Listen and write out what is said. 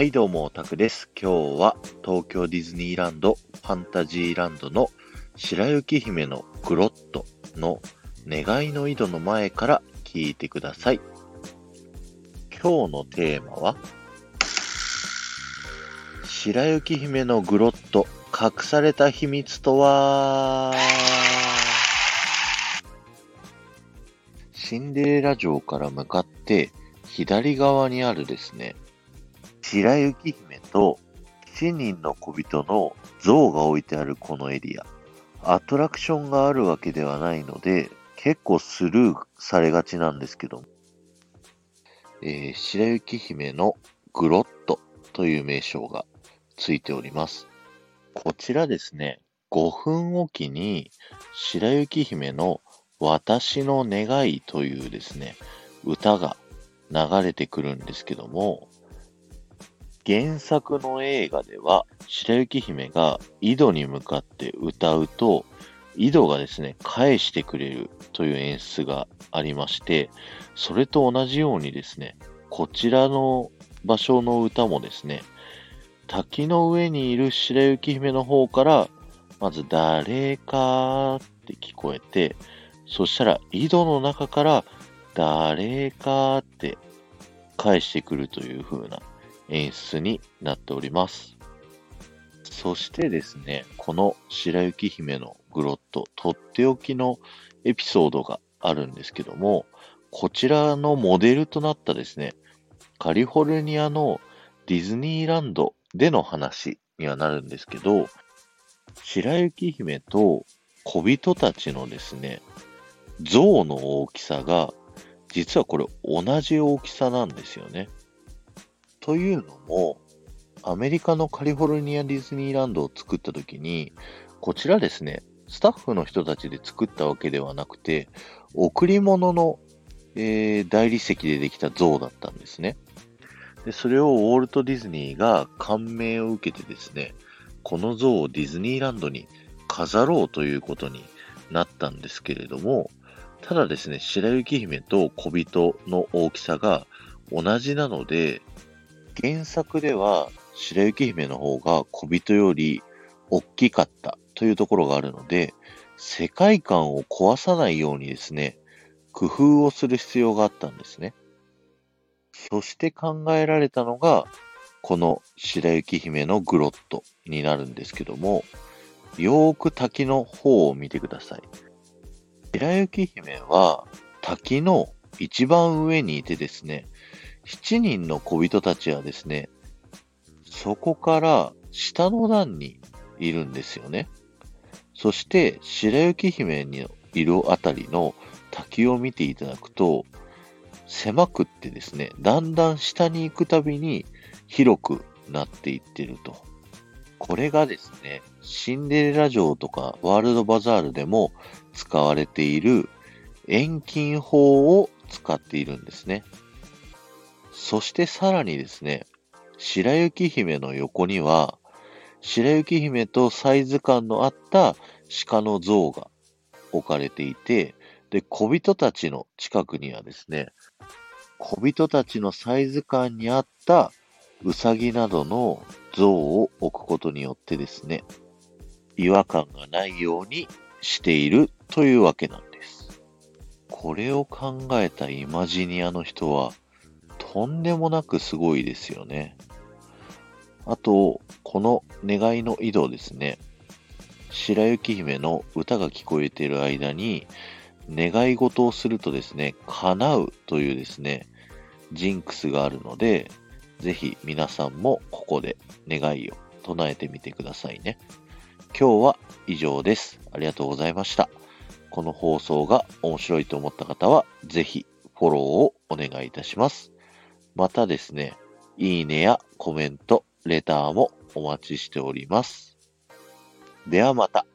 はいどうも、タクです。今日は東京ディズニーランドファンタジーランドの白雪姫のグロットの願いの井戸の前から聞いてください。今日のテーマは白雪姫のグロット隠された秘密とは？シンデレラ城から向かって左側にあるですね、白雪姫と7人の小人の像が置いてあるこのエリア。アトラクションがあるわけではないので、結構スルーされがちなんですけど、えー白雪姫のグロットという名称がついております。こちらですね、5分おきに白雪姫の私の願いというですね、歌が流れてくるんですけども、原作の映画では白雪姫が井戸に向かって歌うと、井戸がですね、返してくれるという演出がありまして、それと同じようにですね、こちらの場所の歌もですね、滝の上にいる白雪姫の方から、まず誰かって聞こえて、そしたら井戸の中から誰かって返してくるという風な演出になっております。そしてですね、この白雪姫のグロット、とっておきのエピソードがあるんですけども、こちらのモデルとなったですね、カリフォルニアのディズニーランドでの話にはなるんですけど、白雪姫と小人たちのですね、像の大きさが、実はこれ同じ大きさなんですよね。というのも、アメリカのカリフォルニアディズニーランドを作った時に、こちらですね、スタッフの人たちで作ったわけではなくて、贈り物の、えー大理石でできた像だったんですね。で、それをウォルト・ディズニーが感銘を受けてですね、この像をディズニーランドに飾ろうということになったんですけれども、ただですね、白雪姫と小人の大きさが同じなので、原作では白雪姫の方が小人より大きかったというところがあるので、世界観を壊さないようにですね、工夫をする必要があったんですね。そして考えられたのが、この白雪姫のグロットになるんですけども、よーく滝の方を見てください。白雪姫は滝の一番上にいてですね、7人の小人たちはですね、そこから下の段にいるんですよね。そして白雪姫にいるあたりの滝を見ていただくと、狭くってですね、だんだん下に行くたびに広くなっていってると。これがですね、シンデレラ城とかワールドバザールでも使われている遠近法を使っているんですね。そしてさらにですね、白雪姫の横には、白雪姫とサイズ感のあった鹿の像が置かれていて、で、小人たちの近くにはですね、小人たちのサイズ感に合ったウサギなどの像を置くことによってですね、違和感がないようにしているというわけなんです。これを考えたイマジニアの人は、とんでもなくすごいですよね。あと、この願いの井戸ですね。白雪姫の歌が聞こえている間に、願い事をするとですね、叶うというですね、ジンクスがあるので、ぜひ皆さんもここで願いを唱えてみてくださいね。今日は以上です。ありがとうございました。この放送が面白いと思った方は、ぜひフォローをお願いいたします。またですね、いいねやコメント、レターもお待ちしております。ではまた。